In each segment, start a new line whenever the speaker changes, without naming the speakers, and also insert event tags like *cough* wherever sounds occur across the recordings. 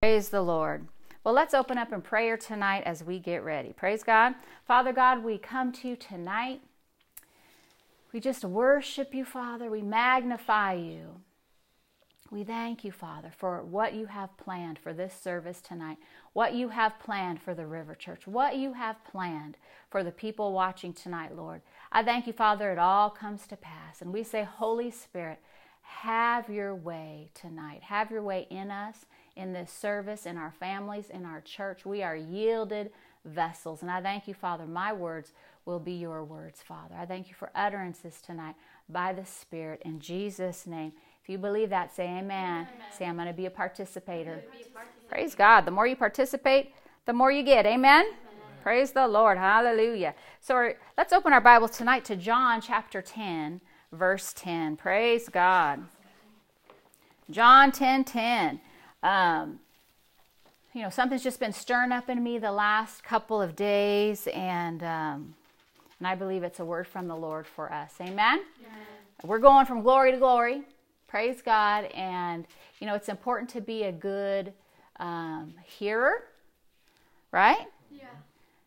Praise the Lord. Well, let's open up in prayer tonight as we get ready. Praise God. Father God, we come to you tonight. We just worship you, Father. We magnify you. We thank you, Father, for what you have planned for this service tonight, what you have planned for the River Church, what you have planned for the people watching tonight, Lord. I thank you, Father, it all comes to pass. And we say, Holy Spirit, have your way tonight. Have your way in us in this service, in our families, in our church. We are yielded vessels. And I thank you, Father. My words will be your words, Father. I thank you for utterances tonight by the Spirit in Jesus' name. If you believe that, say amen. amen. Say, I'm going to be a participator. Praise God. The more you participate, the more you get. Amen? amen. Praise the Lord. Hallelujah. So let's open our Bibles tonight to John chapter 10, verse 10. Praise God. John 10 10. Um, you know, something's just been stirring up in me the last couple of days, and um, and I believe it's a word from the Lord for us. Amen. We're going from glory to glory. Praise God, and you know, it's important to be a good um, hearer, right? Yeah.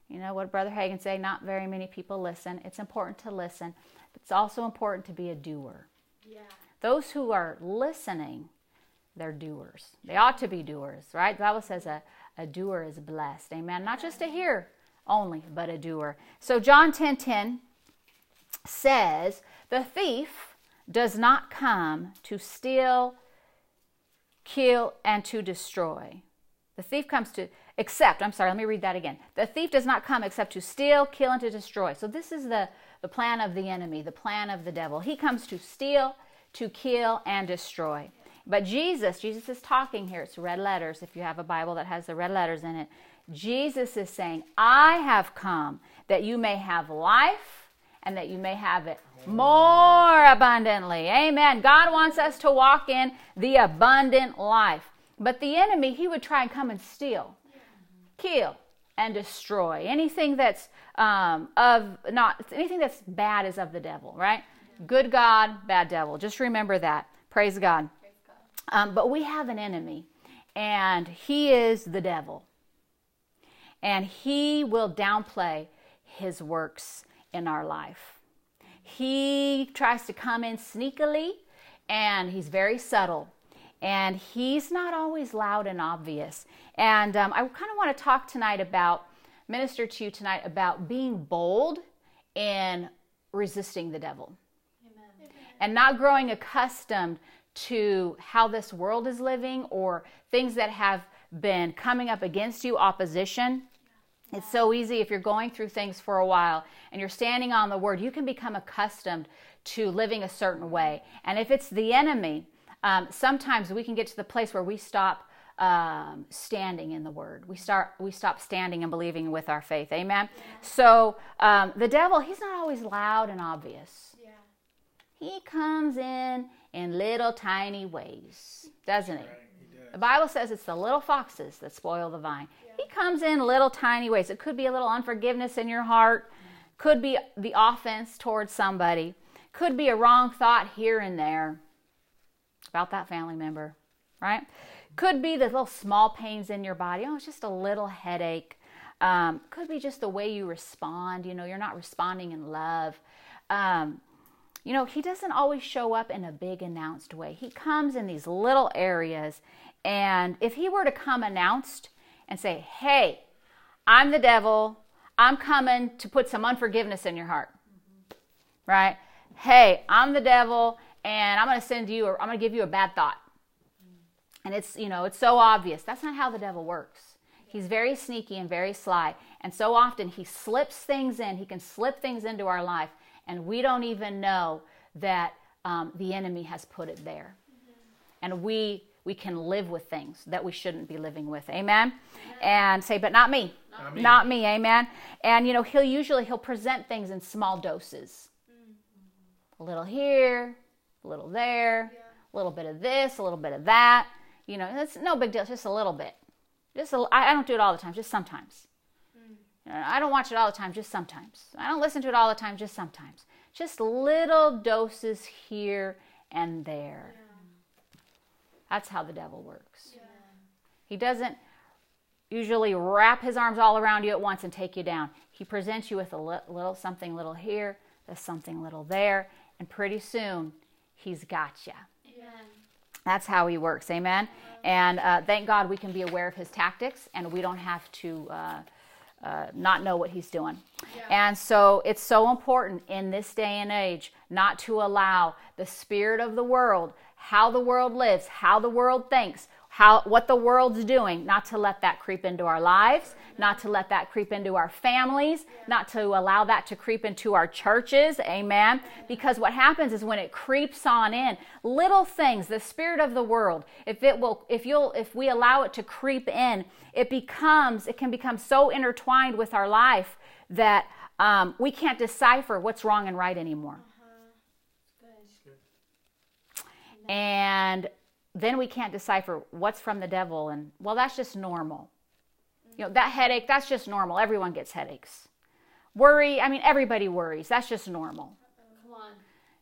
You know what Brother Hagin say? Not very many people listen. It's important to listen, but it's also important to be a doer. Yeah. Those who are listening they're doers. They ought to be doers, right? The Bible says a, a doer is blessed. Amen. Not just a hearer only, but a doer. So John 10 10 says, The thief does not come to steal, kill, and to destroy. The thief comes to, except, I'm sorry, let me read that again. The thief does not come except to steal, kill, and to destroy. So this is the, the plan of the enemy, the plan of the devil. He comes to steal, to kill, and destroy. But Jesus, Jesus is talking here. It's red letters if you have a Bible that has the red letters in it. Jesus is saying, I have come that you may have life and that you may have it more abundantly. Amen. God wants us to walk in the abundant life. But the enemy, he would try and come and steal, kill, and destroy. Anything that's um, of not anything that's bad is of the devil, right? Good God, bad devil. Just remember that. Praise God. Um, but we have an enemy, and he is the devil. And he will downplay his works in our life. He tries to come in sneakily, and he's very subtle. And he's not always loud and obvious. And um, I kind of want to talk tonight about, minister to you tonight about being bold in resisting the devil. Amen. And not growing accustomed to how this world is living or things that have been coming up against you, opposition. It's so easy if you're going through things for a while and you're standing on the word, you can become accustomed to living a certain way. And if it's the enemy, um, sometimes we can get to the place where we stop um, standing in the word. We start we stop standing and believing with our faith. Amen. Yeah. So um, the devil, he's not always loud and obvious. Yeah. He comes in in little tiny ways, doesn't he? The Bible says it's the little foxes that spoil the vine. Yeah. He comes in little tiny ways. It could be a little unforgiveness in your heart, could be the offense towards somebody, could be a wrong thought here and there about that family member, right? Could be the little small pains in your body. Oh, it's just a little headache. Um, could be just the way you respond. You know, you're not responding in love. Um, you know, he doesn't always show up in a big announced way. He comes in these little areas. And if he were to come announced and say, Hey, I'm the devil, I'm coming to put some unforgiveness in your heart, mm-hmm. right? Hey, I'm the devil, and I'm going to send you, or I'm going to give you a bad thought. And it's, you know, it's so obvious. That's not how the devil works. He's very sneaky and very sly. And so often he slips things in, he can slip things into our life and we don't even know that um, the enemy has put it there. Mm-hmm. And we we can live with things that we shouldn't be living with. Amen. Amen. And say, but not me. Not me. Not me. Amen. And you know, he'll usually he'll present things in small doses. Mm-hmm. A little here, a little there, yeah. a little bit of this, a little bit of that. You know, it's no big deal. It's just a little bit. Just a, I don't do it all the time. Just sometimes. I don't watch it all the time, just sometimes. I don't listen to it all the time, just sometimes. Just little doses here and there. Yeah. That's how the devil works. Yeah. He doesn't usually wrap his arms all around you at once and take you down. He presents you with a little something little here, a something little there, and pretty soon he's got you. That's how he works. Amen. And uh, thank God we can be aware of his tactics and we don't have to uh, uh, not know what he's doing. Yeah. And so it's so important in this day and age not to allow the spirit of the world, how the world lives, how the world thinks, how what the world's doing, not to let that creep into our lives, not to let that creep into our families, not to allow that to creep into our churches. Amen. Because what happens is when it creeps on in, little things, the spirit of the world, if it will if you'll if we allow it to creep in, it becomes it can become so intertwined with our life that um, we can't decipher what's wrong and right anymore. And then we can't decipher what's from the devil and well that's just normal. You know that headache that's just normal. Everyone gets headaches. Worry i mean everybody worries. That's just normal. Come on.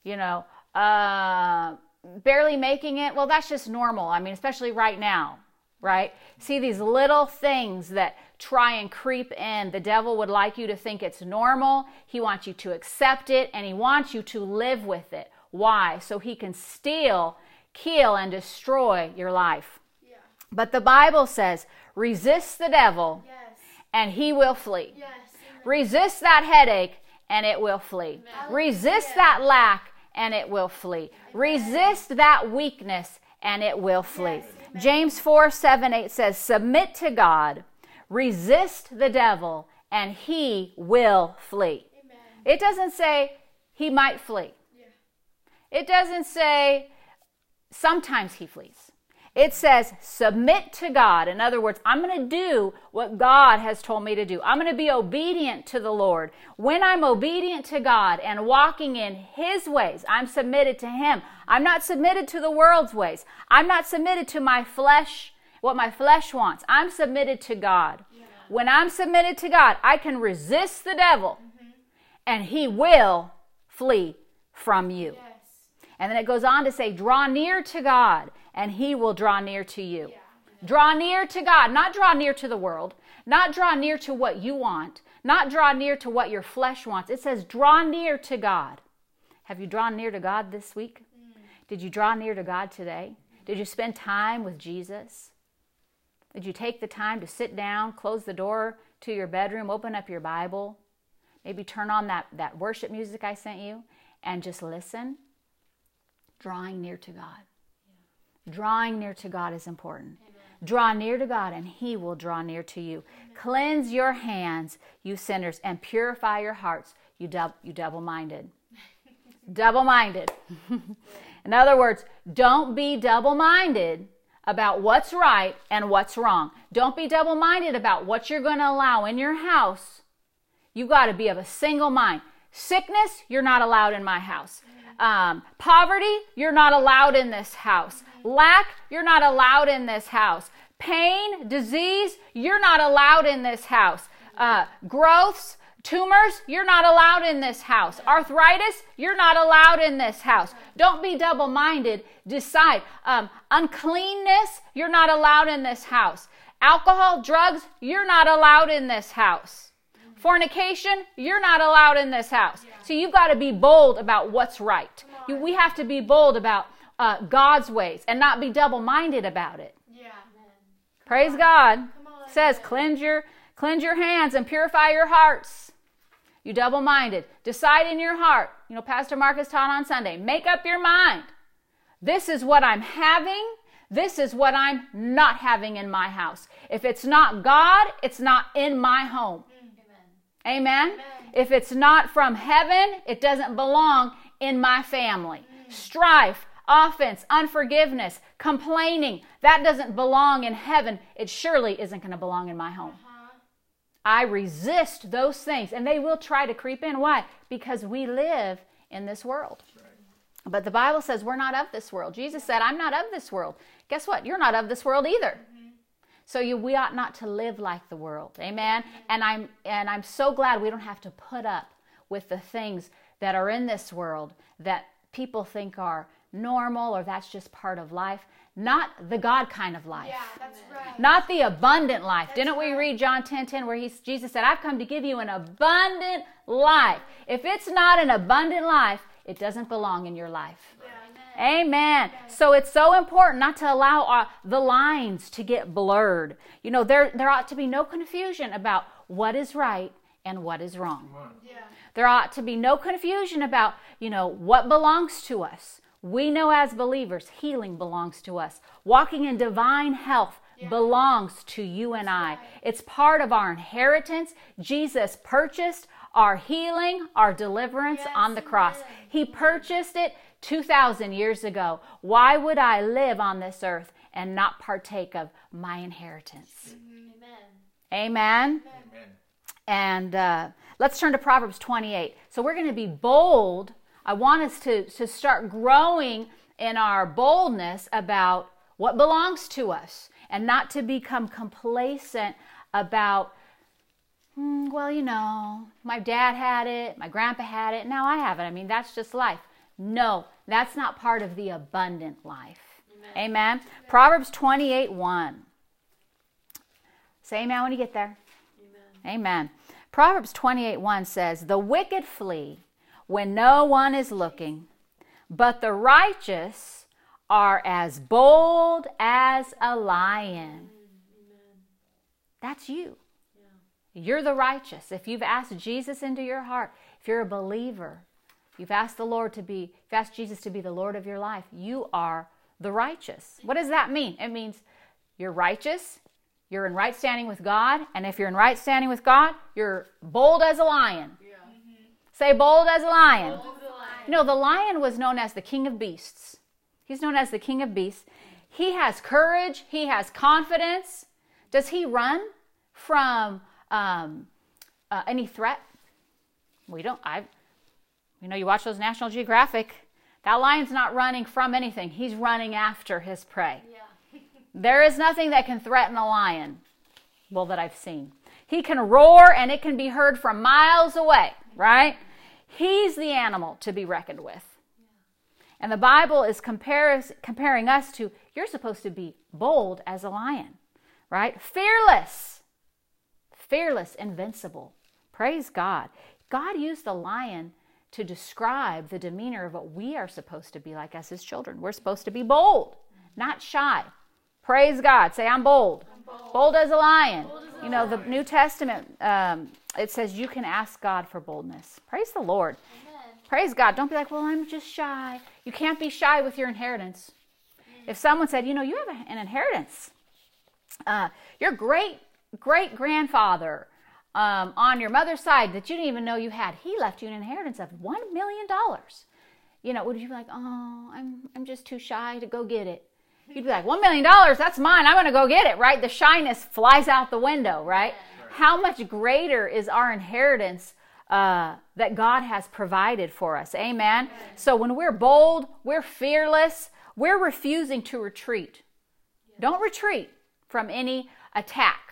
You know uh, barely making it well that's just normal. I mean especially right now right? See these little things that try and creep in. The devil would like you to think it's normal. He wants you to accept it and he wants you to live with it. Why? So he can steal kill, and destroy your life. Yeah. But the Bible says, resist the devil yes. and he will flee. Yes. Resist that headache and it will flee. Amen. Resist that lack and it will flee. Amen. Resist that weakness and it will flee. Yes. James 4 7 8 says, Submit to God, resist the devil, and he will flee. Amen. It doesn't say he might flee. Yeah. It doesn't say sometimes he flees. It says, submit to God. In other words, I'm going to do what God has told me to do. I'm going to be obedient to the Lord. When I'm obedient to God and walking in His ways, I'm submitted to Him. I'm not submitted to the world's ways. I'm not submitted to my flesh, what my flesh wants. I'm submitted to God. Yeah. When I'm submitted to God, I can resist the devil mm-hmm. and He will flee from you. Yeah. And then it goes on to say, draw near to God, and he will draw near to you. Yeah. Draw near to God, not draw near to the world, not draw near to what you want, not draw near to what your flesh wants. It says, draw near to God. Have you drawn near to God this week? Mm. Did you draw near to God today? Did you spend time with Jesus? Did you take the time to sit down, close the door to your bedroom, open up your Bible, maybe turn on that, that worship music I sent you, and just listen? Drawing near to God. Yeah. Drawing near to God is important. Amen. Draw near to God, and He will draw near to you. Amen. Cleanse your hands, you sinners, and purify your hearts, you, dub- you double minded. *laughs* double minded. *laughs* In other words, don't be double minded about what's right and what's wrong. Don't be double minded about what you're going to allow in your house. You got to be of a single mind. Sickness, you're not allowed in my house. Um, poverty, you're not allowed in this house. Lack, you're not allowed in this house. Pain, disease, you're not allowed in this house. Uh, growths, tumors, you're not allowed in this house. Arthritis, you're not allowed in this house. Don't be double minded. Decide. Um, uncleanness, you're not allowed in this house. Alcohol, drugs, you're not allowed in this house. Fornication, you're not allowed in this house. Yeah. So you've got to be bold about what's right. You, we have to be bold about uh, God's ways and not be double minded about it. Yeah. Praise on. God. says, cleanse your, cleanse your hands and purify your hearts. You double minded. Decide in your heart. You know, Pastor Marcus taught on Sunday. Make up your mind. This is what I'm having. This is what I'm not having in my house. If it's not God, it's not in my home. Amen? Amen? If it's not from heaven, it doesn't belong in my family. Mm. Strife, offense, unforgiveness, complaining, that doesn't belong in heaven. It surely isn't going to belong in my home. Uh-huh. I resist those things, and they will try to creep in. Why? Because we live in this world. But the Bible says we're not of this world. Jesus said, I'm not of this world. Guess what? You're not of this world either. So you, we ought not to live like the world. Amen. And I'm and I'm so glad we don't have to put up with the things that are in this world that people think are normal or that's just part of life. Not the God kind of life.
Yeah, that's right.
Not the abundant life.
That's
Didn't we
right.
read John 10 10 where he's, Jesus said, I've come to give you an abundant life. If it's not an abundant life, it doesn't belong in your life.
Yeah.
Amen. So it's so important not to allow uh, the lines to get blurred. You know, there, there ought to be no confusion about what is right and what is wrong.
Yeah.
There ought to be no confusion about, you know, what belongs to us. We know as believers, healing belongs to us. Walking in divine health belongs to you and I. It's part of our inheritance. Jesus purchased our healing, our deliverance
Yes,
on the cross.
amen.
He purchased it 2,000 years ago. Why would I live on this earth and not partake of my inheritance?
Amen.
Amen.
Amen.
And uh, let's turn to Proverbs 28. So we're going to be bold. I want us to, to start growing in our boldness about what belongs to us and not to become complacent about, "Hmm, well, you know, my dad had it, my grandpa had it, now I have it. I mean, that's just life. No, that's not part of the abundant life. Amen. Proverbs 28 1. Say amen when you get there. Amen. Proverbs 28 1 says, The wicked flee when no one is looking, but the righteous are as bold as a lion. That's you. You're the righteous. If you've asked Jesus into your heart, if you're a believer, you've asked the Lord to be, you've asked Jesus to be the Lord of your life, you are the righteous. What does that mean? It means you're righteous, you're in right standing with God, and if you're in right standing with God, you're bold as a lion. Say bold as a lion. You know, the lion was known as the king of beasts. He's known as the king of beasts. He has courage, he has confidence. Does he run from um, uh, any threat? We don't. I, you know, you watch those National Geographic. That lion's not running from anything. He's running after his prey.
Yeah. *laughs*
There is nothing that can threaten a lion, well, that I've seen. He can roar and it can be heard from miles away, right? He's the animal to be reckoned with. And the Bible is compares, comparing us to you're supposed to be bold as a lion, right? Fearless, fearless, invincible. Praise God. God used the lion to describe the demeanor of what we are supposed to be like as his children. We're supposed to be bold, not shy. Praise God. Say, I'm bold. bold. as a lion. you know, the New Testament, um, it says you can ask God for boldness. Praise the Lord. Praise God. Don't be like, well, I'm just shy. You can't be shy with your inheritance. If someone said, you know, you have an inheritance, uh, your great great grandfather um, on your mother's side that you didn't even know you had, he left you an inheritance of $1 million. You know, would you be like, oh, I'm, I'm just too shy to go get it? You'd be like, $1 million, that's mine. I'm going to go get it, right? The shyness flies out the window, right? How much greater is our inheritance uh, that God has provided for us? Amen. So when we're bold, we're fearless, we're refusing to retreat. Don't retreat from any attack.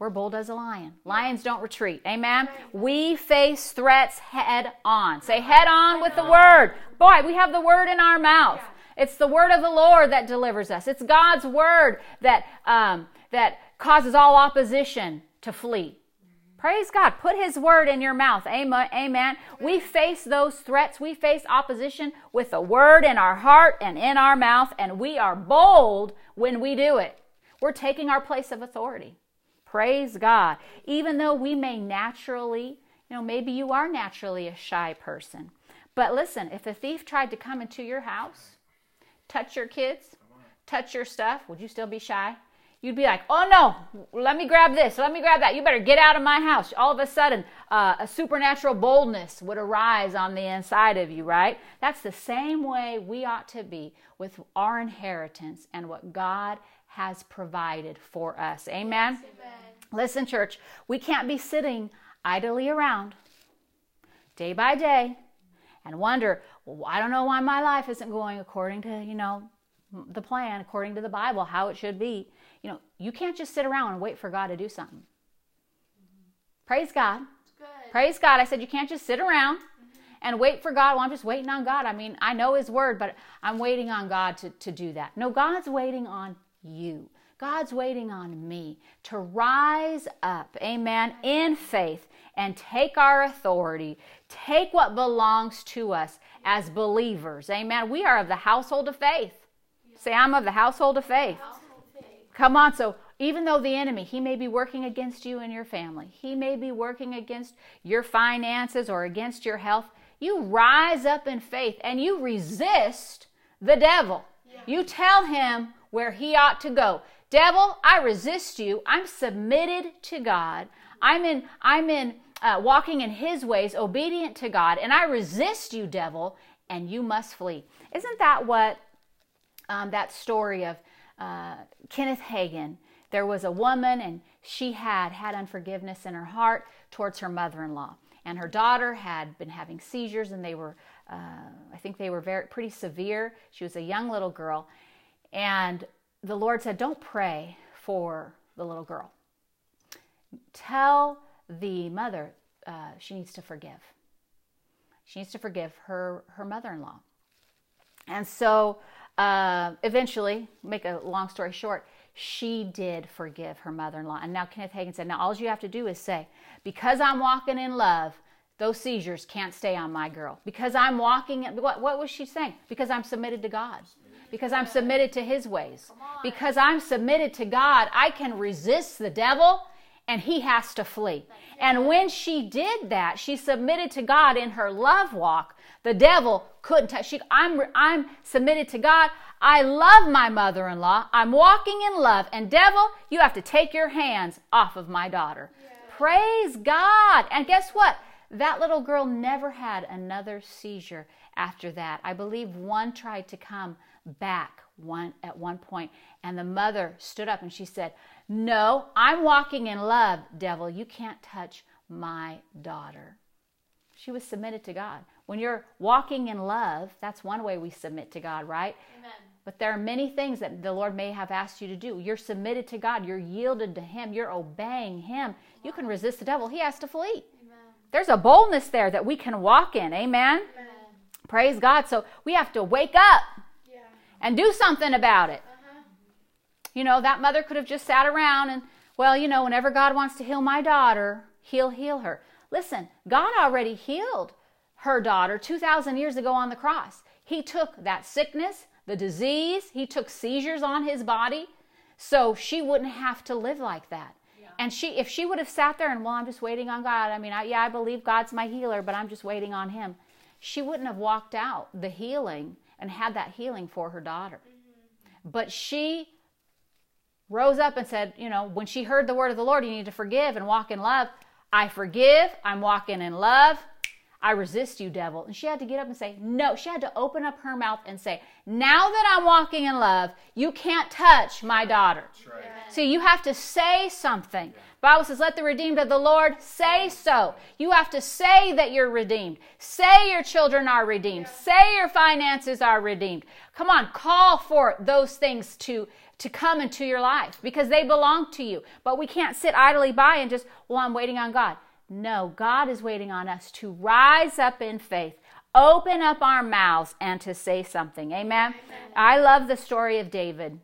We're bold as a lion. Lions don't retreat. Amen. We face threats head on. Say head on with the word. Boy, we have the word in our mouth. It's the word of the Lord that delivers us. It's God's word that um, that causes all opposition to flee. Praise God. Put His word in your mouth. Amen. Amen. We face those threats. We face opposition with the word in our heart and in our mouth, and we are bold when we do it. We're taking our place of authority. Praise God. Even though we may naturally, you know, maybe you are naturally a shy person. But listen, if a thief tried to come into your house, touch your kids, touch your stuff, would you still be shy? You'd be like, oh no, let me grab this, let me grab that. You better get out of my house. All of a sudden, uh, a supernatural boldness would arise on the inside of you, right? That's the same way we ought to be with our inheritance and what God has provided for us. Amen?
Amen.
Listen, church, we can't be sitting idly around day by day and wonder, well, I don't know why my life isn't going according to, you know, the plan, according to the Bible, how it should be. You know, you can't just sit around and wait for God to do something. Praise God. Praise God. I said you can't just sit around and wait for God. Well, I'm just waiting on God. I mean, I know His word, but I'm waiting on God to, to do that. No, God's waiting on you. God's waiting on me to rise up, amen, in faith and take our authority, take what belongs to us as believers, amen. We are of the household of faith. Say, I'm of the household of faith. Come on. So, even though the enemy, he may be working against you and your family, he may be working against your finances or against your health, you rise up in faith and you resist the devil. You tell him where he ought to go. Devil, I resist you. I'm submitted to God. I'm in, I'm in uh, walking in his ways, obedient to God, and I resist you, devil, and you must flee. Isn't that what um, that story of uh, Kenneth Hagin? There was a woman, and she had had unforgiveness in her heart towards her mother in law. And her daughter had been having seizures, and they were, uh, I think they were very pretty severe. She was a young little girl. And the Lord said, Don't pray for the little girl. Tell the mother uh, she needs to forgive. She needs to forgive her, her mother in law. And so uh, eventually, make a long story short, she did forgive her mother in law. And now Kenneth Hagin said, Now all you have to do is say, Because I'm walking in love, those seizures can't stay on my girl. Because I'm walking, what, what was she saying? Because I'm submitted to God. Because I'm submitted to His ways. Because I'm submitted to God, I can resist the devil and he has to flee. And when she did that, she submitted to God in her love walk. The devil couldn't touch. She, I'm, I'm submitted to God. I love my mother in law. I'm walking in love. And devil, you have to take your hands off of my daughter. Yeah. Praise God. And guess what? That little girl never had another seizure after that. I believe one tried to come back one at one point and the mother stood up and she said, "No, I'm walking in love, devil. You can't touch my daughter." She was submitted to God. When you're walking in love, that's one way we submit to God, right? Amen. But there are many things that the Lord may have asked you to do. You're submitted to God, you're yielded to Him, you're obeying Him. You can resist the devil, he has to flee. Amen. There's a boldness there that we can walk in. Amen? Amen. Praise God. So we have to wake up. And do something about it. Uh-huh. You know, that mother could have just sat around and, well, you know, whenever God wants to heal my daughter, He'll heal her. Listen, God already healed her daughter 2,000 years ago on the cross. He took that sickness, the disease, he took seizures on his body so she wouldn't have to live like that. Yeah. And she, if she would have sat there and, well, I'm just waiting on God. I mean, I, yeah, I believe God's my healer, but I'm just waiting on Him. She wouldn't have walked out the healing and had that healing for her daughter. Mm-hmm. But she rose up and said, you know, when she heard the word of the Lord, you need to forgive and walk in love. I forgive. I'm walking in love. I resist you, devil. And she had to get up and say, No. She had to open up her mouth and say, Now that I'm walking in love, you can't touch my daughter. Right. See, you have to say something. Yeah. Bible says, Let the redeemed of the Lord say so. You have to say that you're redeemed. Say your children are redeemed. Say your finances are redeemed. Come on, call for those things to to come into your life because they belong to you. But we can't sit idly by and just, well, I'm waiting on God. No, God is waiting on us to rise up in faith, open up our mouths, and to say something. Amen? Amen. I love the story of David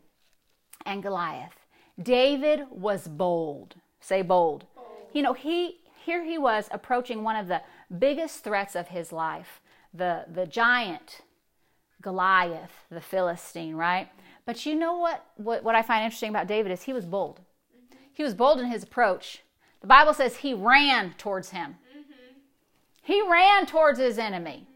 and Goliath. David was bold. Say bold. bold. You know, he here he was approaching one of the biggest threats of his life, the the giant Goliath, the Philistine, right? But you know what, what, what I find interesting about David is he was bold. He was bold in his approach. The Bible says he ran towards him. He ran towards his enemy.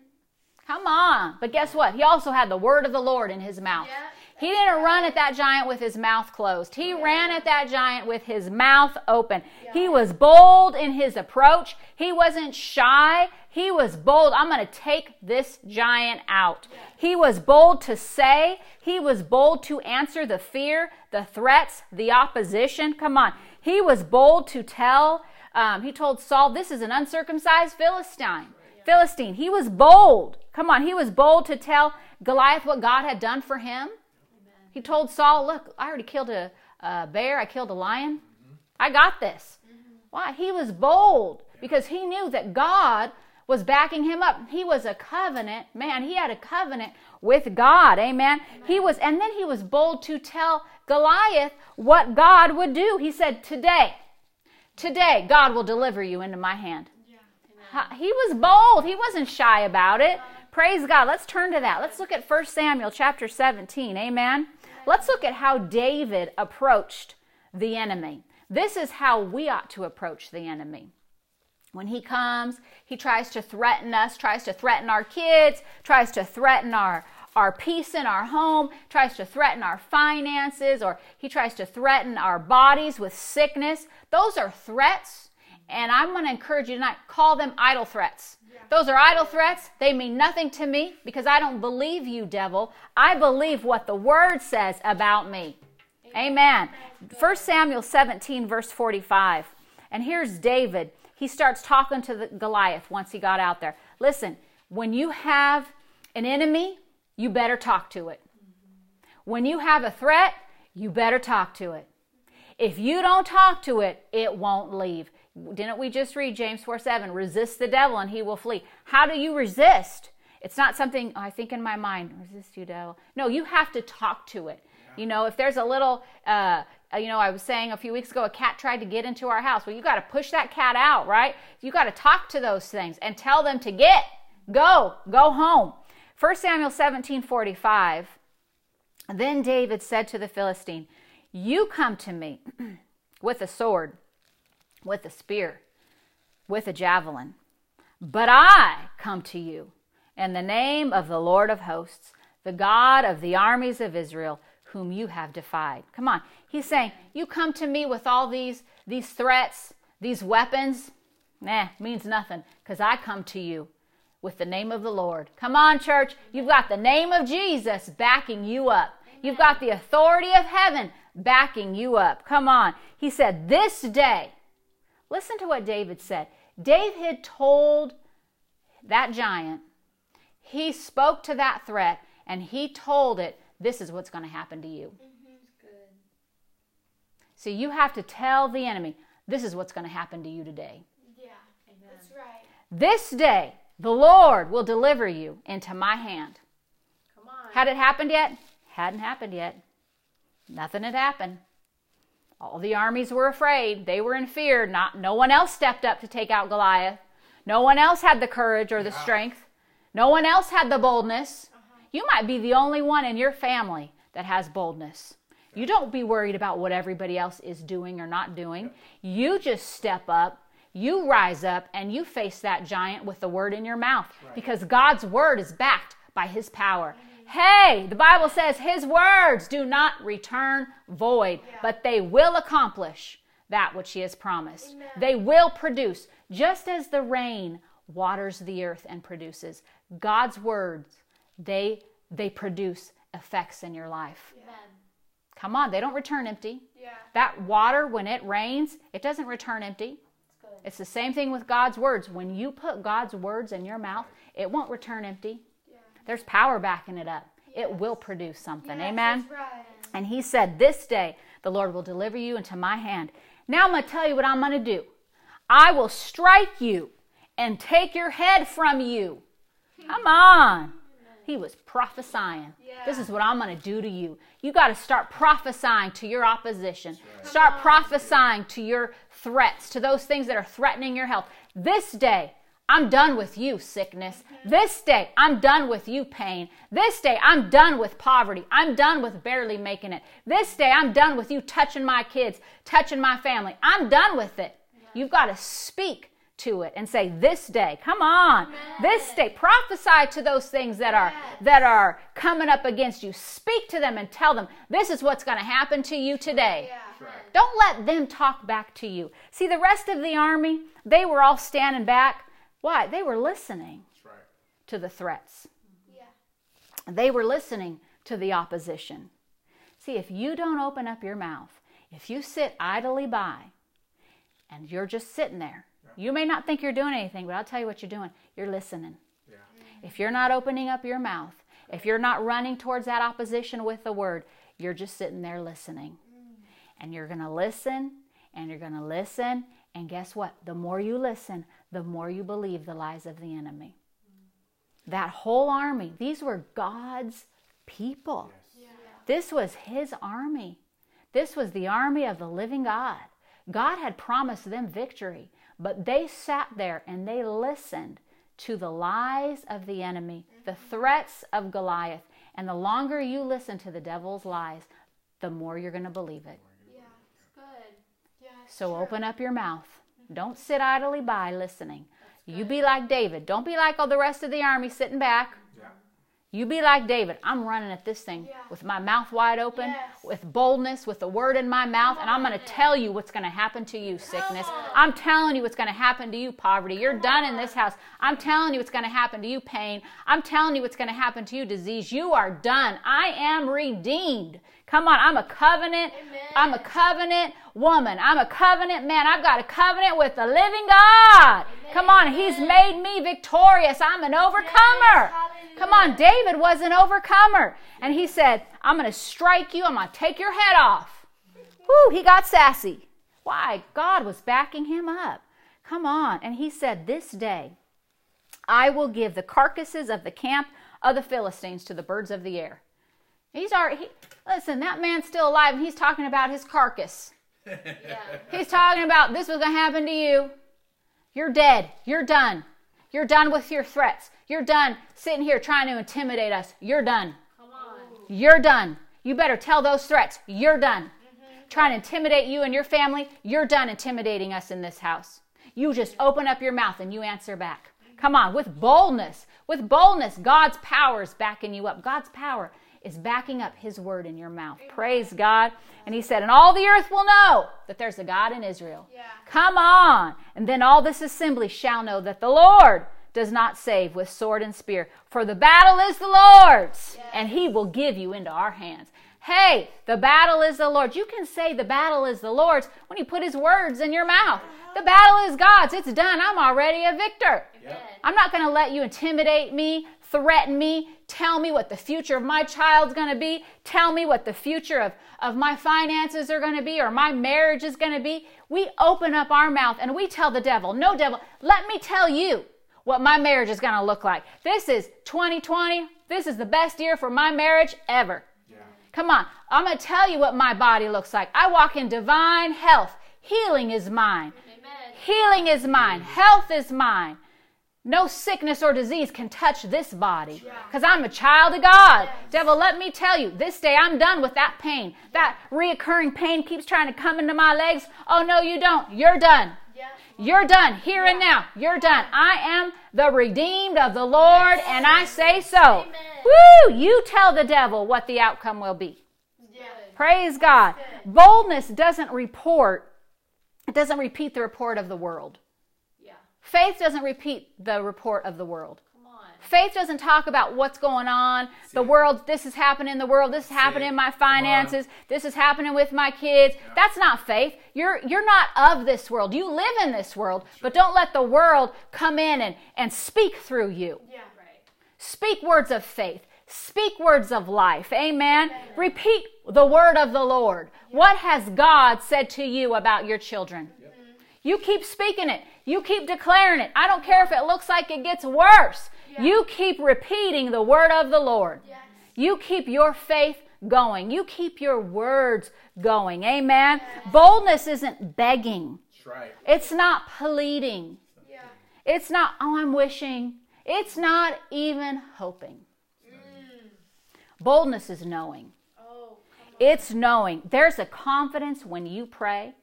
Come on. But guess what? He also had the word of the Lord in his mouth. Yeah. He didn't run at that giant with his mouth closed. He ran at that giant with his mouth open. He was bold in his approach. He wasn't shy. He was bold. I'm going to take this giant out. He was bold to say. He was bold to answer the fear, the threats, the opposition. Come on. He was bold to tell. Um, he told Saul, This is an uncircumcised Philistine. Philistine. He was bold. Come on. He was bold to tell Goliath what God had done for him. He told Saul, Look, I already killed a, a bear, I killed a lion. Mm-hmm. I got this. Mm-hmm. Why? He was bold because he knew that God was backing him up. He was a covenant, man, he had a covenant with God. Amen. Amen. He was and then he was bold to tell Goliath what God would do. He said, "Today, today God will deliver you into my hand." Yeah. He was bold. He wasn't shy about it. Praise God. Let's turn to that. Let's look at 1 Samuel chapter 17. Amen. Let's look at how David approached the enemy. This is how we ought to approach the enemy. When he comes, he tries to threaten us, tries to threaten our kids, tries to threaten our, our peace in our home, tries to threaten our finances, or he tries to threaten our bodies with sickness. Those are threats, and I'm going to encourage you tonight call them idle threats. Those are idle threats. They mean nothing to me because I don't believe you, devil. I believe what the word says about me. Amen. 1 Samuel 17, verse 45. And here's David. He starts talking to the Goliath once he got out there. Listen, when you have an enemy, you better talk to it. When you have a threat, you better talk to it. If you don't talk to it, it won't leave. Didn't we just read James 4 7? Resist the devil and he will flee. How do you resist? It's not something I think in my mind, resist you, devil. No, you have to talk to it. You know, if there's a little, uh, you know, I was saying a few weeks ago, a cat tried to get into our house. Well, you got to push that cat out, right? You got to talk to those things and tell them to get, go, go home. 1 Samuel 17 45. Then David said to the Philistine, You come to me *clears throat* with a sword, with a spear, with a javelin, but I come to you in the name of the Lord of hosts, the God of the armies of Israel whom you have defied. Come on. He's saying, You come to me with all these, these threats, these weapons. Nah, means nothing because I come to you with the name of the Lord. Come on, church. You've got the name of Jesus backing you up. You've got the authority of heaven backing you up. Come on. He said, This day, listen to what David said. David told that giant, he spoke to that threat, and he told it this is what's going to happen to you. Mm-hmm. So you have to tell the enemy, this is what's going to happen to you today.
Yeah, Amen. that's right.
This day, the Lord will deliver you into my hand. Come on. Had it happened yet? Hadn't happened yet. Nothing had happened. All the armies were afraid. They were in fear. Not, no one else stepped up to take out Goliath. No one else had the courage or the yeah. strength. No one else had the boldness. Uh-huh. You might be the only one in your family that has boldness. You don't be worried about what everybody else is doing or not doing. You just step up, you rise up, and you face that giant with the word in your mouth right. because God's word is backed by his power. Hey, the Bible says his words do not return void, yeah. but they will accomplish that which he has promised. Amen. They will produce, just as the rain waters the earth and produces. God's words they they produce effects in your life. Yeah. Come on, they don't return empty. Yeah. That water when it rains, it doesn't return empty. It's the same thing with God's words. When you put God's words in your mouth, it won't return empty. There's power backing it up. It will produce something. Yes, Amen. Right. And he said, This day the Lord will deliver you into my hand. Now I'm going to tell you what I'm going to do. I will strike you and take your head from you. Come on. He was prophesying. Yeah. This is what I'm going to do to you. You got to start prophesying to your opposition. Right. Start prophesying to your threats, to those things that are threatening your health. This day, I'm done with you, sickness. This day, I'm done with you, pain. This day, I'm done with poverty. I'm done with barely making it. This day, I'm done with you touching my kids, touching my family. I'm done with it. You've got to speak to it and say this day come on Amen. this day prophesy to those things that are that are coming up against you speak to them and tell them this is what's going to happen to you today yeah. don't let them talk back to you see the rest of the army they were all standing back why they were listening right. to the threats yeah. they were listening to the opposition see if you don't open up your mouth if you sit idly by and you're just sitting there you may not think you're doing anything, but I'll tell you what you're doing. You're listening. Yeah. Mm. If you're not opening up your mouth, if you're not running towards that opposition with the word, you're just sitting there listening. Mm. And you're going to listen and you're going to listen. And guess what? The more you listen, the more you believe the lies of the enemy. That whole army, these were God's people.
Yeah.
This was his army. This was the army of the living God. God had promised them victory, but they sat there and they listened to the lies of the enemy, the threats of Goliath. And the longer you listen to the devil's lies, the more you're going to believe it.
Yeah. Good. Yeah.
So open up your mouth. Don't sit idly by listening. You be like David. Don't be like all the rest of the army sitting back. You be like David. I'm running at this thing
Yeah.
with my mouth wide open,
Yes.
with boldness, with the word in my mouth, and I'm going to tell you what's going to happen to you, sickness. I'm telling you what's going to happen to you, poverty. You're done in this house. I'm telling you what's going to happen to you, pain. I'm telling you what's going to happen to you, disease. You are done. I am redeemed. Come on, I'm a covenant.
Amen.
I'm a covenant woman. I'm a covenant man. I've got a covenant with the living God. Come on, He's made me victorious. I'm an overcomer.
hallelujah.
Come on, David was an overcomer. And he said, I'm going to strike you. I'm going to take your head off. Whoo, he got sassy. Why? God was backing him up. Come on. And he said, This day I will give the carcasses of the camp of the Philistines to the birds of the air. He's already, he, listen, that man's still alive and he's talking about his carcass. *laughs*
Yeah.
He's talking about this was going to happen to you. You're dead. You're done. You're done with your threats. You're done sitting here trying to intimidate us. You're done.
Come on.
You're done. You better tell those threats. You're done. Mm-hmm. Trying to intimidate you and your family. You're done intimidating us in this house. You just open up your mouth and you answer back. Come on, with boldness. With boldness, God's power is backing you up. God's power is backing up His word in your mouth. Praise God. And He said, And all the earth will know that there's a God in Israel.
Yeah.
Come on. And then all this assembly shall know that the Lord does not save with sword and spear, for the battle is the Lord's, and he will give you into our hands. Hey, the battle is the Lord's. You can say the battle is the Lord's when you put his words in your mouth. Uh-huh. The battle is God's. It's done. I'm already a victor. I'm not going to let you intimidate me, threaten me, tell me what the future of my child's going to be, tell me what the future of, of my finances are going to be or my marriage is going to be. We open up our mouth and we tell the devil, no, devil, let me tell you what my marriage is going to look like. This is 2020. This is the best year for my marriage ever.
Yeah.
Come on. I'm going to tell you what my body looks like. I walk in divine health. Healing is mine.
Amen.
Healing is mine. Health is mine. No sickness or disease can touch this body because I'm a child of God. Devil, let me tell you, this day I'm done with that pain. That reoccurring pain keeps trying to come into my legs. Oh, no, you don't. You're done. You're done. Here and now. You're done. I am the redeemed of the Lord, and I say so.
Amen.
Woo! You tell the devil what the outcome will be. Praise God. Boldness doesn't report, it doesn't repeat the report of the world.
Yeah.
Faith doesn't repeat the report of the world. Faith doesn't talk about what's going on, the
it.
world, this is happening in the world, this is happening
it.
in my finances, this is happening with my kids. That's not faith. You're you're not of this world. You live in this world, but don't let the world come in and, and speak through you.
Yeah. Right.
Speak words of faith. Speak words of life. Amen. Repeat the word of the Lord. What has God said to you about your children? You keep speaking it. You keep declaring it. I don't care if it looks like it gets worse. You keep repeating the word of the Lord.
Yes.
You keep your faith going. You keep your words going. Amen. Boldness isn't begging.
Right.
It's not pleading.
Yeah.
It's not, oh, I'm wishing. It's not even hoping. Mm. Boldness is knowing.
Oh.
It's knowing. There's a confidence when you pray.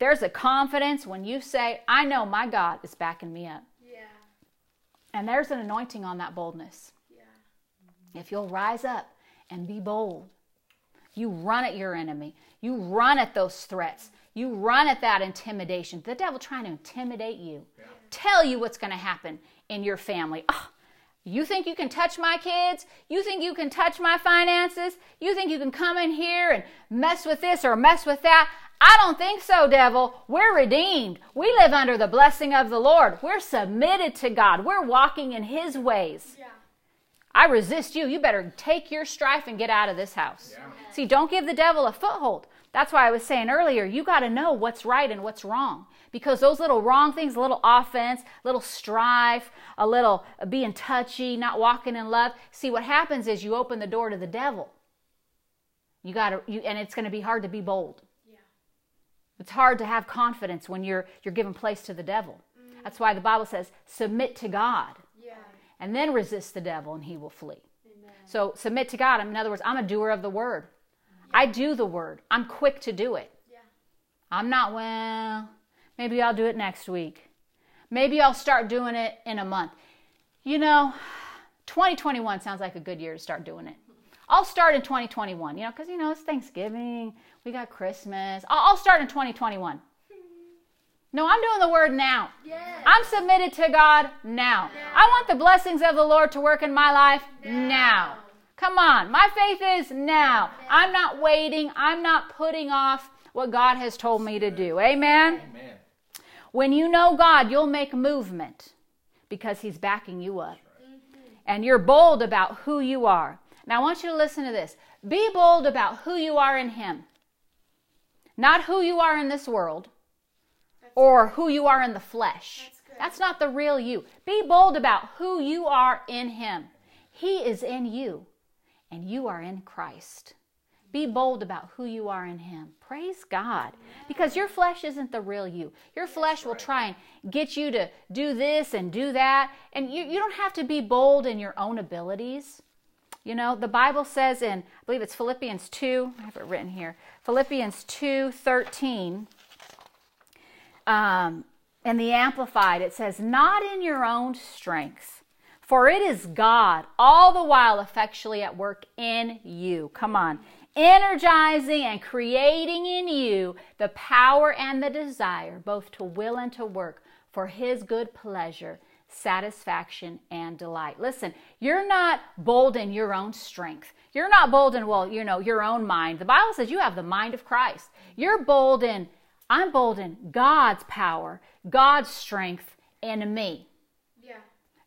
There's a confidence when you say, I know my God is backing me up.
Yeah.
And there's an anointing on that boldness.
Yeah.
If you'll rise up and be bold, you run at your enemy. You run at those threats. You run at that intimidation. The devil trying to intimidate you, tell you what's going to happen in your family. Oh, you think you can touch my kids? You think you can touch my finances? You think you can come in here and mess with this or mess with that? I don't think so, devil. We're redeemed. We live under the blessing of the Lord. We're submitted to God. We're walking in His ways.
Yeah.
I resist you. You better take your strife and get out of this house.
Yeah.
See, don't give the devil a foothold. That's why I was saying earlier, you got to know what's right and what's wrong. Because those little wrong things, a little offense, a little strife, a little being touchy, not walking in love, see what happens is you open the door to the devil. You got to you and it's going to be hard to be bold.
Yeah.
It's hard to have confidence when you're you're giving place to the devil.
Mm-hmm.
That's why the Bible says, "Submit to God."
Yeah.
and then resist the devil and he will flee.
Amen.
So submit to God. In other words, I'm a doer of the word. I do the word. I'm quick to do it.
Yeah.
I'm not, well, maybe I'll do it next week. Maybe I'll start doing it in a month. You know, 2021 sounds like a good year to start doing it. I'll start in 2021, you know, because, you know, it's Thanksgiving, we got Christmas. I'll, I'll start in 2021. No, I'm doing the word now.
Yes.
I'm submitted to God now. I want the blessings of the Lord to work in my life now. Come on. My faith is now. I'm not waiting. I'm not putting off what God has told me to do. Amen.
Amen.
When you know God, you'll make movement because He's backing you up. And you're bold about who you are. Now, I want you to listen to this. Be bold about who you are in Him, not who you are in this world or who you are in the flesh.
That's.
That's not the real you. Be bold about who you are in Him. He is in you, and you are in Christ. Be bold about who you are in Him. Praise God. Because your flesh isn't the real you. Your flesh will try and get you to do this and do that. And you, you don't have to be bold in your own abilities. You know, the Bible says in, I believe it's Philippians 2, I have it written here, Philippians 2 13 um, in the Amplified, it says, Not in your own strength, for it is God all the while effectually at work in you. Come on. Energizing and creating in you the power and the desire, both to will and to work for His good pleasure, satisfaction, and delight. Listen, you're not bold in your own strength. You're not bold in, well, you know, your own mind. The Bible says you have the mind of Christ. You're bold in, I'm bold in God's power, God's strength in me,
Yeah.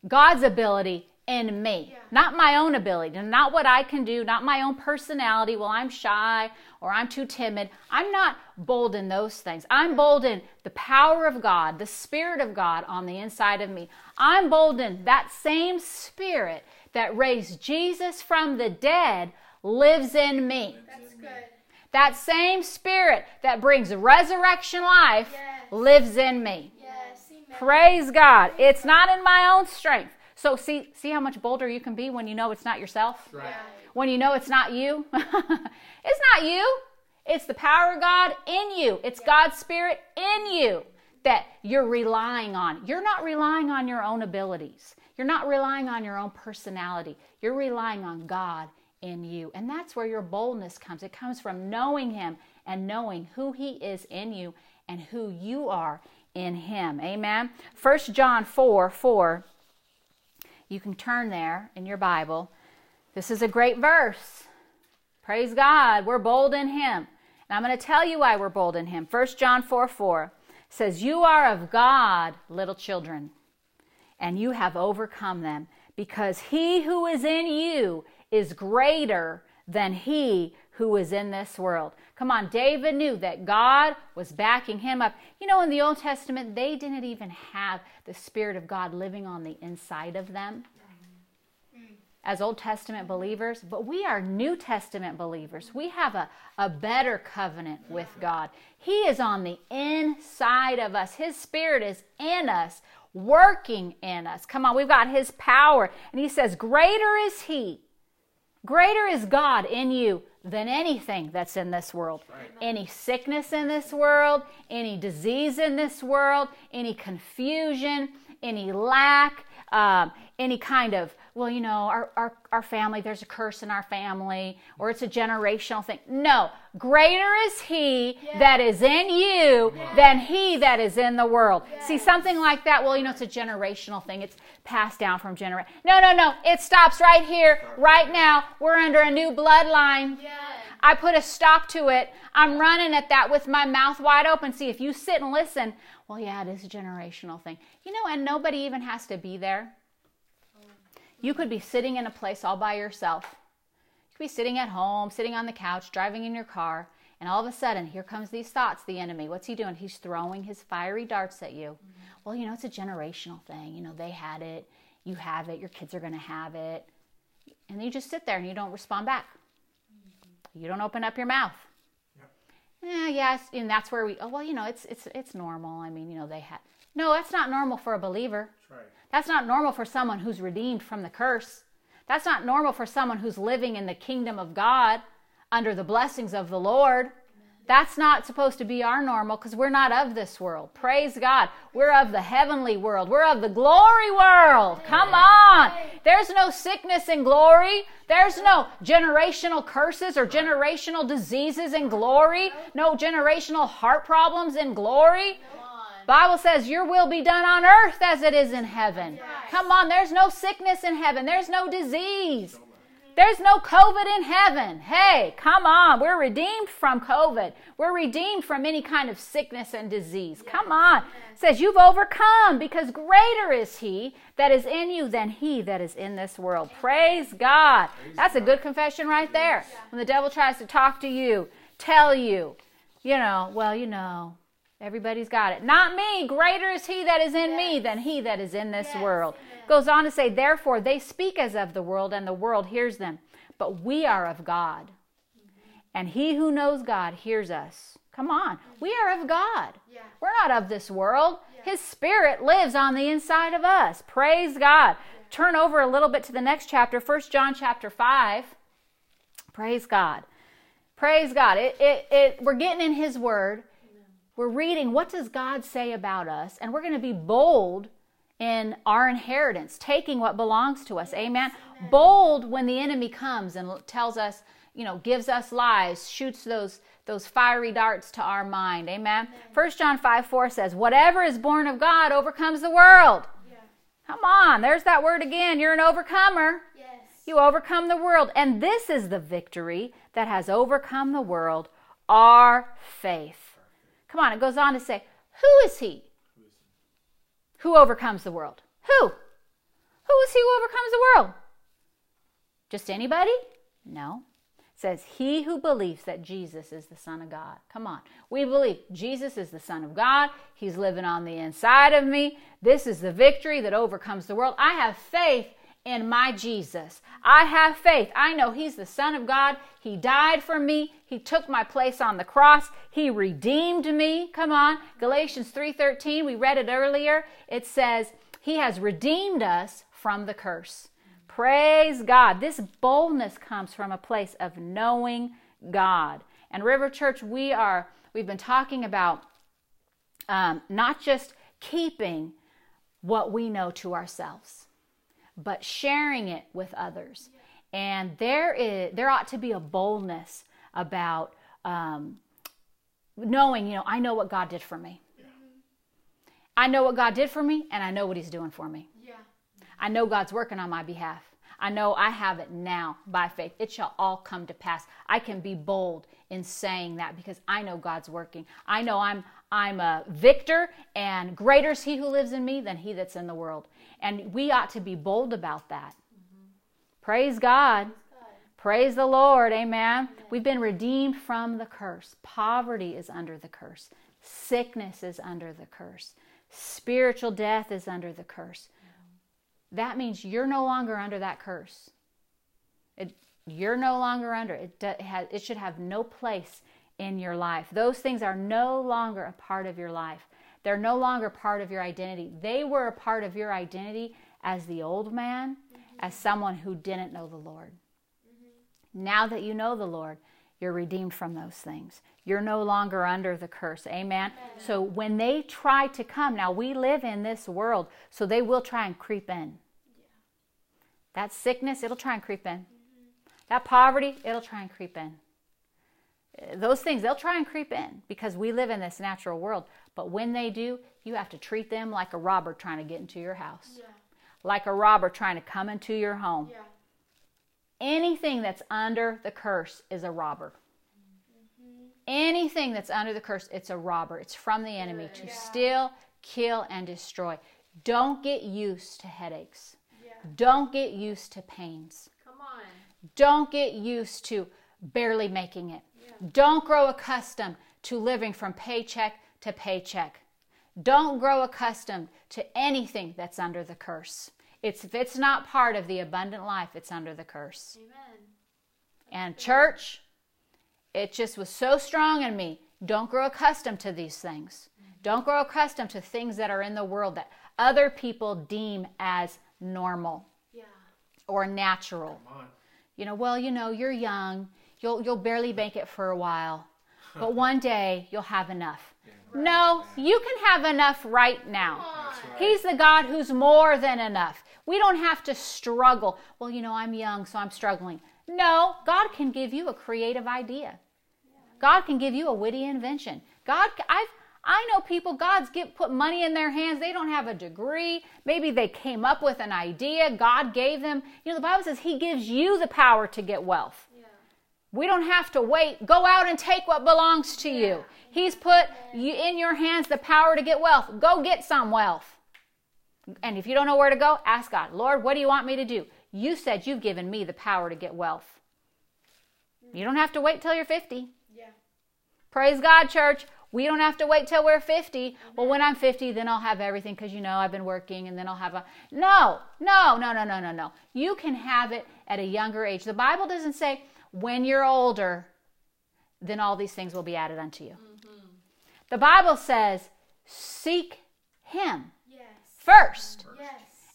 God's ability in me,
Yeah.
not my own ability, not what I can do, not my own personality. Well, I'm shy or I'm too timid. I'm not bold in those things. I'm bold in the power of God, the Spirit of God on the inside of me. I'm bold in that same Spirit that raised Jesus from the dead lives in me.
That's good.
That same spirit that brings resurrection life
Yes.
lives in me.
Yes.
Praise God. It's not in my own strength. So see see how much bolder you can be when you know it's not yourself?
Right.
When you know it's not you? *laughs* it's not you. It's the power of God in you. It's God's spirit in you that you're relying on. You're not relying on your own abilities. You're not relying on your own personality. You're relying on God in you. And that's where your boldness comes. It comes from knowing Him and knowing who He is in you and who you are in Him. Amen. 1 John 4 4. You can turn there in your Bible. This is a great verse. Praise God. We're bold in Him. And I'm going to tell you why we're bold in Him. 1 John 4 4 says, You are of God, little children, and you have overcome them, because He who is in you is greater than He who is in this world. Come on, David knew that God was backing him up. You know, in the Old Testament, they didn't even have the Spirit of God living on the inside of them as Old Testament believers, but we are New Testament believers. We have a, a better covenant with God. He is on the inside of us, His Spirit is in us, working in us. Come on, we've got His power. And He says, Greater is He, greater is God in you than anything that's in this world. Any sickness in this world, any disease in this world, any confusion, any lack, um, any kind of, well, you know, our, our, our family, there's a curse in our family, or it's a generational thing. No, greater is He that is in you than He that is in the world. See, something like that, well, you know, it's a generational thing. It's passed down from generation. No, no, no. It stops right here, right now. We're under a new bloodline.
Yes.
I put a stop to it. I'm running at that with my mouth wide open. See, if you sit and listen, well, yeah, it is a generational thing. You know, and nobody even has to be there. You could be sitting in a place all by yourself. You could be sitting at home, sitting on the couch, driving in your car, And all of a sudden, here comes these thoughts, the enemy. What's he doing? He's throwing his fiery darts at you. Mm-hmm. Well, you know, it's a generational thing. You know, they had it, you have it, your kids are going to have it. And you just sit there and you don't respond back. Mm-hmm. You don't open up your mouth. Yeah, yes, and that's where we. Oh well, you know, it's it's it's normal. I mean, you know, they had. No, that's not normal for a believer. That's right. That's not normal for someone who's redeemed from the curse. That's not normal for someone who's living in the kingdom of God under the blessings of the Lord. That's not supposed to be our normal because we're not of this world. Praise God. We're of the heavenly world. We're of the glory world. Come on. There's no sickness in glory. There's no generational curses or generational diseases in glory. No generational heart problems in glory. Bible says your will be done on earth as it is in heaven. Come on, there's no sickness in heaven. There's no disease. There's no COVID in heaven. Hey, come on. We're redeemed from COVID. We're redeemed from any kind of sickness and disease. Come on. It says you've overcome because greater is he that is in you than he that is in this world. Praise God. That's a good confession right there. When the devil tries to talk to you, tell you, you know, well, you know, Everybody's got it. Not me. Greater is he that is in yes. me than he that is in this yes. world. Amen. Goes on to say, therefore, they speak as of the world, and the world hears them. But we are of God. Mm-hmm. And he who knows God hears us. Come on. We are of God. Yeah. We're not of this world. Yeah. His spirit lives on the inside of us. Praise God. Yeah. Turn over a little bit to the next chapter, First John chapter 5. Praise God. Praise God. It, it, it, we're getting in his word we're reading what does God say about us, and we're going to be bold in our inheritance, taking what belongs to us. Amen. Amen. Bold when the enemy comes and tells us, you know, gives us lies, shoots those those fiery darts to our mind. Amen. First John 5 4 says, Whatever is born of God overcomes the world. Yeah. Come on, there's that word again. You're an overcomer. Yes. You overcome the world. And this is the victory that has overcome the world, our faith. Come on, it goes on to say, Who is he who overcomes the world? Who? Who is he who overcomes the world? Just anybody? No. It says, He who believes that Jesus is the Son of God. Come on. We believe Jesus is the Son of God. He's living on the inside of me. This is the victory that overcomes the world. I have faith in my Jesus. I have faith. I know He's the Son of God. He died for me. He took my place on the cross. He redeemed me. Come on. Galatians 3:13, we read it earlier. It says, "He has redeemed us from the curse." Praise God. This boldness comes from a place of knowing God. And River Church, we are we've been talking about um, not just keeping what we know to ourselves but sharing it with others. And there is there ought to be a boldness about um, knowing, you know, I know what God did for me. I know what God did for me, and I know what He's doing for me. Yeah. I know God's working on my behalf. I know I have it now by faith. It shall all come to pass. I can be bold in saying that because I know God's working. I know I'm I'm a victor, and greater is He who lives in me than He that's in the world. And we ought to be bold about that. Mm-hmm. Praise God. Praise the Lord. Amen. We've been redeemed from the curse. Poverty is under the curse. Sickness is under the curse. Spiritual death is under the curse. Mm-hmm. That means you're no longer under that curse. It, you're no longer under it. It, has, it should have no place in your life. Those things are no longer a part of your life. They're no longer part of your identity. They were a part of your identity as the old man, mm-hmm. as someone who didn't know the Lord. Mm-hmm. Now that you know the Lord, you're redeemed from those things. You're no longer under the curse. Amen? Amen. So when they try to come, now we live in this world, so they will try and creep in. Yeah. That sickness, it'll try and creep in. Mm-hmm. That poverty, it'll try and creep in those things they'll try and creep in because we live in this natural world. But when they do you have to treat them like a robber trying to get into your house. Yeah. like a robber trying to come into your home. Yeah. anything that's under the curse is a robber. Mm-hmm. anything that's under the curse it's a robber. It's from the enemy yeah. to steal kill and destroy. Don't get used to headaches. Don't get used to pains.
Come on.
Don't get used to barely making it Don't grow accustomed to living from paycheck to paycheck. Don't grow accustomed to anything that's under the curse. It's, if it's not part of the abundant life, it's under the curse.
Amen.
And church, it just was so strong in me. Don't grow accustomed to these things. Don't grow accustomed to things that are in the world that other people deem as normal
Yeah.
or natural. You know, well, you know, you're young. You'll you'll barely make it for a while. *laughs* But one day you'll have enough. No, you can have enough right now. He's the God who's more than enough. We don't have to struggle. Well, you know, I'm young, so I'm struggling. No, God can give you a creative idea. God can give you a witty invention. God, I've, I know people, God's get, put money in their hands. They don't have a degree. Maybe they came up with an idea. God gave them. You know, the Bible says He gives you the power to get wealth. We don't have to wait. Go out and take what belongs to you. He's put you, in your hands the power to get wealth. Go get some wealth. And if you don't know where to go, ask God, Lord, what do you want me to do? You said you've given me the power to get wealth. You don't have to wait till you're 50.
Yeah.
Praise God, church. We don't have to wait till we're 50. Well, when I'm 50, then I'll have everything because you know I've been working and then I'll have a. No, no, no, no, no, no, no. You can have it at a younger age. The Bible doesn't say when you're older, then all these things will be added unto you. The Bible says seek Him
Yes.
first,
Yes.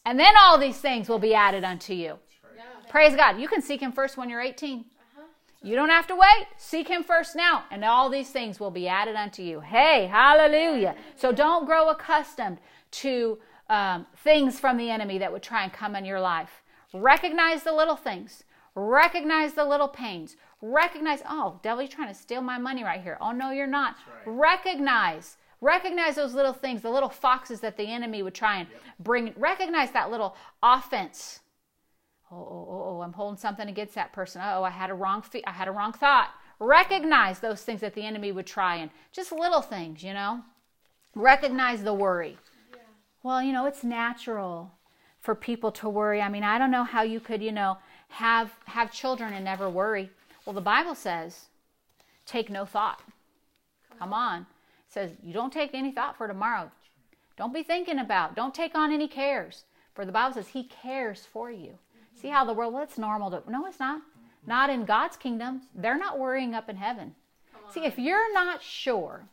and then all these things will be added unto you.
Yeah.
Praise God. You can seek Him first when you're 18.
Uh-huh.
You don't have to wait. Seek Him first now, and all these things will be added unto you. Hey, hallelujah. So don't grow accustomed to um, things from the enemy that would try and come in your life. Recognize the little things, recognize the little pains. Recognize, oh, devil, you're trying to steal my money right here. Oh, no, you're not.
right.
Recognize. Recognize those little things, the little foxes that the enemy would try and bring. Recognize that little offense oh, oh, oh, oh, I'm holding something against that person. Oh, I had a wrong fe- I had a wrong thought. Recognize those things that the enemy would try and just little things, you know. Recognize the worry.
Yeah.
Well, you know, it's natural for people to worry. I mean, I don't know how you could, you know, have have children and never worry. Well, the Bible says, take no thought. Come on. It says you don't take any thought for tomorrow. Don't be thinking about. Don't take on any cares. For the Bible says he cares for you. See how the world, well, it's normal to no, it's not. Not in God's kingdom. They're not worrying up in heaven. See, if you're not sure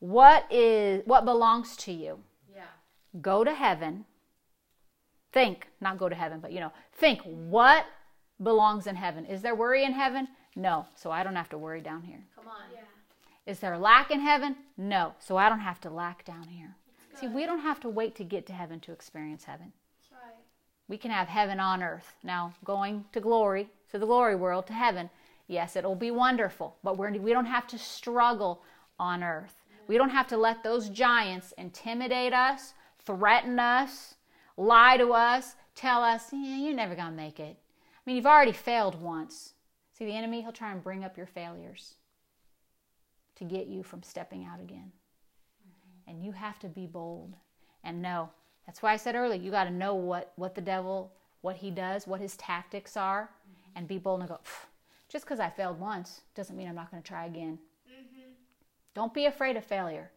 what is what belongs to you,
Yeah.
go to heaven. Think, not go to heaven, but you know, think what belongs in heaven. Is there worry in heaven? No. So I don't have to worry down here.
Come on. Yeah.
Is there lack in heaven? No. So I don't have to lack down here. See, we don't have to wait to get to heaven to experience heaven.
That's right.
We can have heaven on earth. Now, going to glory, to the glory world, to heaven, yes, it'll be wonderful, but we're, we don't have to struggle on earth. We don't have to let those giants intimidate us, threaten us, lie to us, tell us, yeah, you're never going to make it. I mean, you've already failed once. See, the enemy, he'll try and bring up your failures to get you from stepping out again. Mm-hmm. And you have to be bold and know. That's why I said earlier, you got to know what, what the devil, what he does, what his tactics are, mm-hmm. and be bold and go, just because I failed once doesn't mean I'm not going to try again. Mm-hmm. Don't be afraid of failure.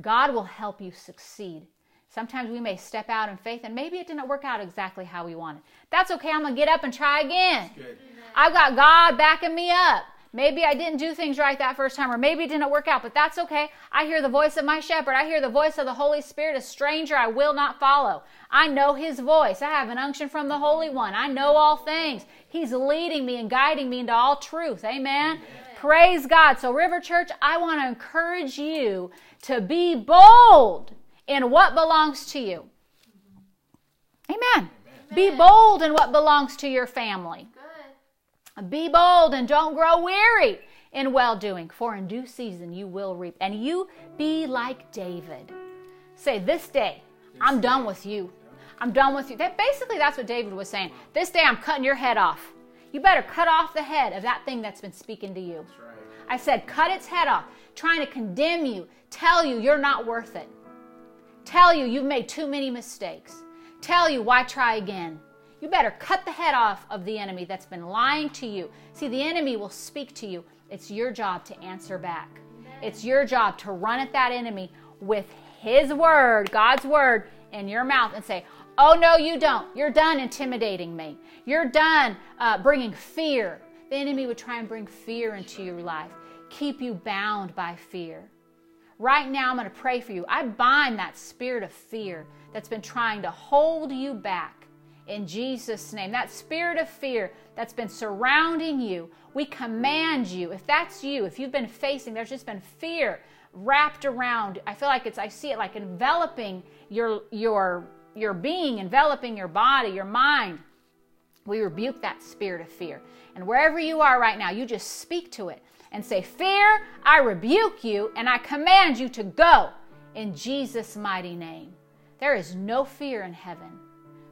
God will help you succeed. Sometimes we may step out in faith and maybe it didn't work out exactly how we wanted. That's okay. I'm going to get up and try again. I've got God backing me up. Maybe I didn't do things right that first time, or maybe it didn't work out, but that's okay. I hear the voice of my shepherd. I hear the voice of the Holy Spirit. A stranger I will not follow. I know his voice. I have an unction from the Holy One. I know all things. He's leading me and guiding me into all truth. Amen. Praise God. So, River Church, I want to encourage you to be bold in what belongs to you. Amen. Be bold in what belongs to your family.
Good.
Be bold and don't grow weary in well doing, for in due season you will reap. And you be like David. Say, This day, I'm done with you. I'm done with you. That basically that's what David was saying. This day I'm cutting your head off. You better cut off the head of that thing that's been speaking to you.
That's right.
I said, cut its head off, trying to condemn you, tell you you're not worth it, tell you you've made too many mistakes, tell you why try again. You better cut the head off of the enemy that's been lying to you. See, the enemy will speak to you It's your job to answer back. It's your job to run at that enemy with His word, God's word, in your mouth and say, Oh, no, you don't. You're done intimidating me. You're done uh, bringing fear. The enemy would try and bring fear into your life, keep you bound by fear. Right now, I'm going to pray for you. I bind that spirit of fear that's been trying to hold you back in Jesus' name. That spirit of fear that's been surrounding you, we command you. If that's you, if you've been facing, there's just been fear wrapped around. I feel like it's, I see it like enveloping your, your, your being, enveloping your body, your mind. We rebuke that spirit of fear. And wherever you are right now, you just speak to it and say, Fear, I rebuke you and I command you to go in Jesus' mighty name. There is no fear in heaven.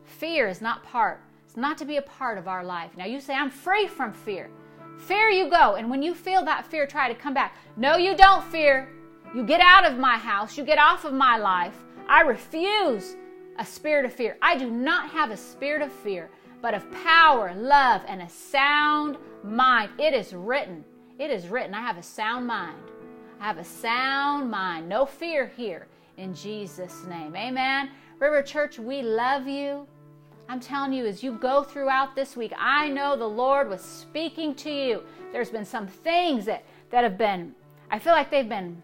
Fear is not part, it's not to be a part of our life. Now you say, I'm free from fear. Fear you go. And when you feel that fear try to come back, no, you don't fear. You get out of my house, you get off of my life. I refuse a spirit of fear. I do not have a spirit of fear, but of power, love, and a sound mind. It is written. It is written, I have a sound mind. I have a sound mind. No fear here in Jesus' name. Amen. River Church, we love you. I'm telling you, as you go throughout this week, I know the Lord was speaking to you. There's been some things that, that have been, I feel like they've been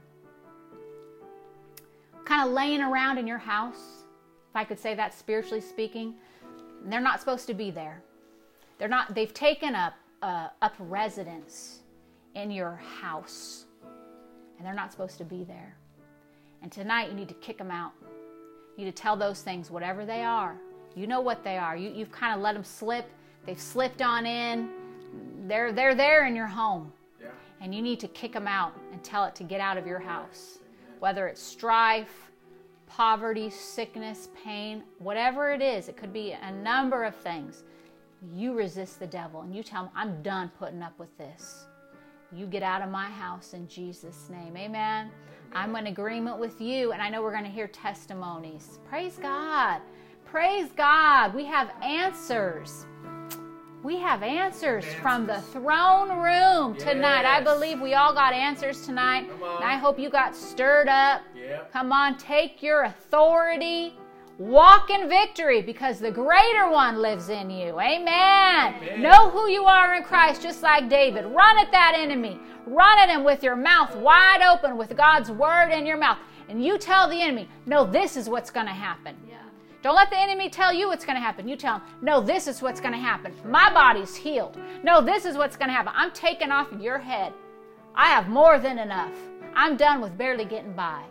kind of laying around in your house, if I could say that spiritually speaking. They're not supposed to be there. They're not, they've taken up, uh, up residence in your house, and they're not supposed to be there. And tonight, you need to kick them out. You need to tell those things, whatever they are. You know what they are. You, you've kind of let them slip. They've slipped on in. They're, they're there in your home. Yeah. And you need to kick them out and tell it to get out of your house. Whether it's strife, poverty, sickness, pain, whatever it is, it could be a number of things. You resist the devil and you tell him, I'm done putting up with this. You get out of my house in Jesus' name. Amen. I'm in agreement with you, and I know we're going to hear testimonies. Praise God. Praise God. We have answers. We have answers, answers. from the throne room yes. tonight. I believe we all got answers tonight. And I hope you got stirred up. Yep. Come on, take your authority Walk in victory because the greater one lives in you. Amen. Amen. Know who you are in Christ, just like David. Run at that enemy. Run at him with your mouth wide open with God's word in your mouth. And you tell the enemy, no, this is what's going to happen. Yeah. Don't let the enemy tell you what's going to happen. You tell him, no, this is what's going to happen. My body's healed. No, this is what's going to happen. I'm taking off your head. I have more than enough. I'm done with barely getting by.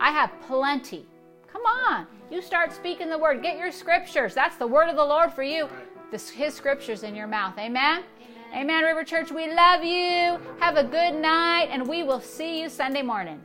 I have plenty. Come on. You start speaking the word. Get your scriptures. That's the word of the Lord for you. This, his scriptures in your mouth. Amen? Amen. Amen, River Church. We love you. Have a good night, and we will see you Sunday morning.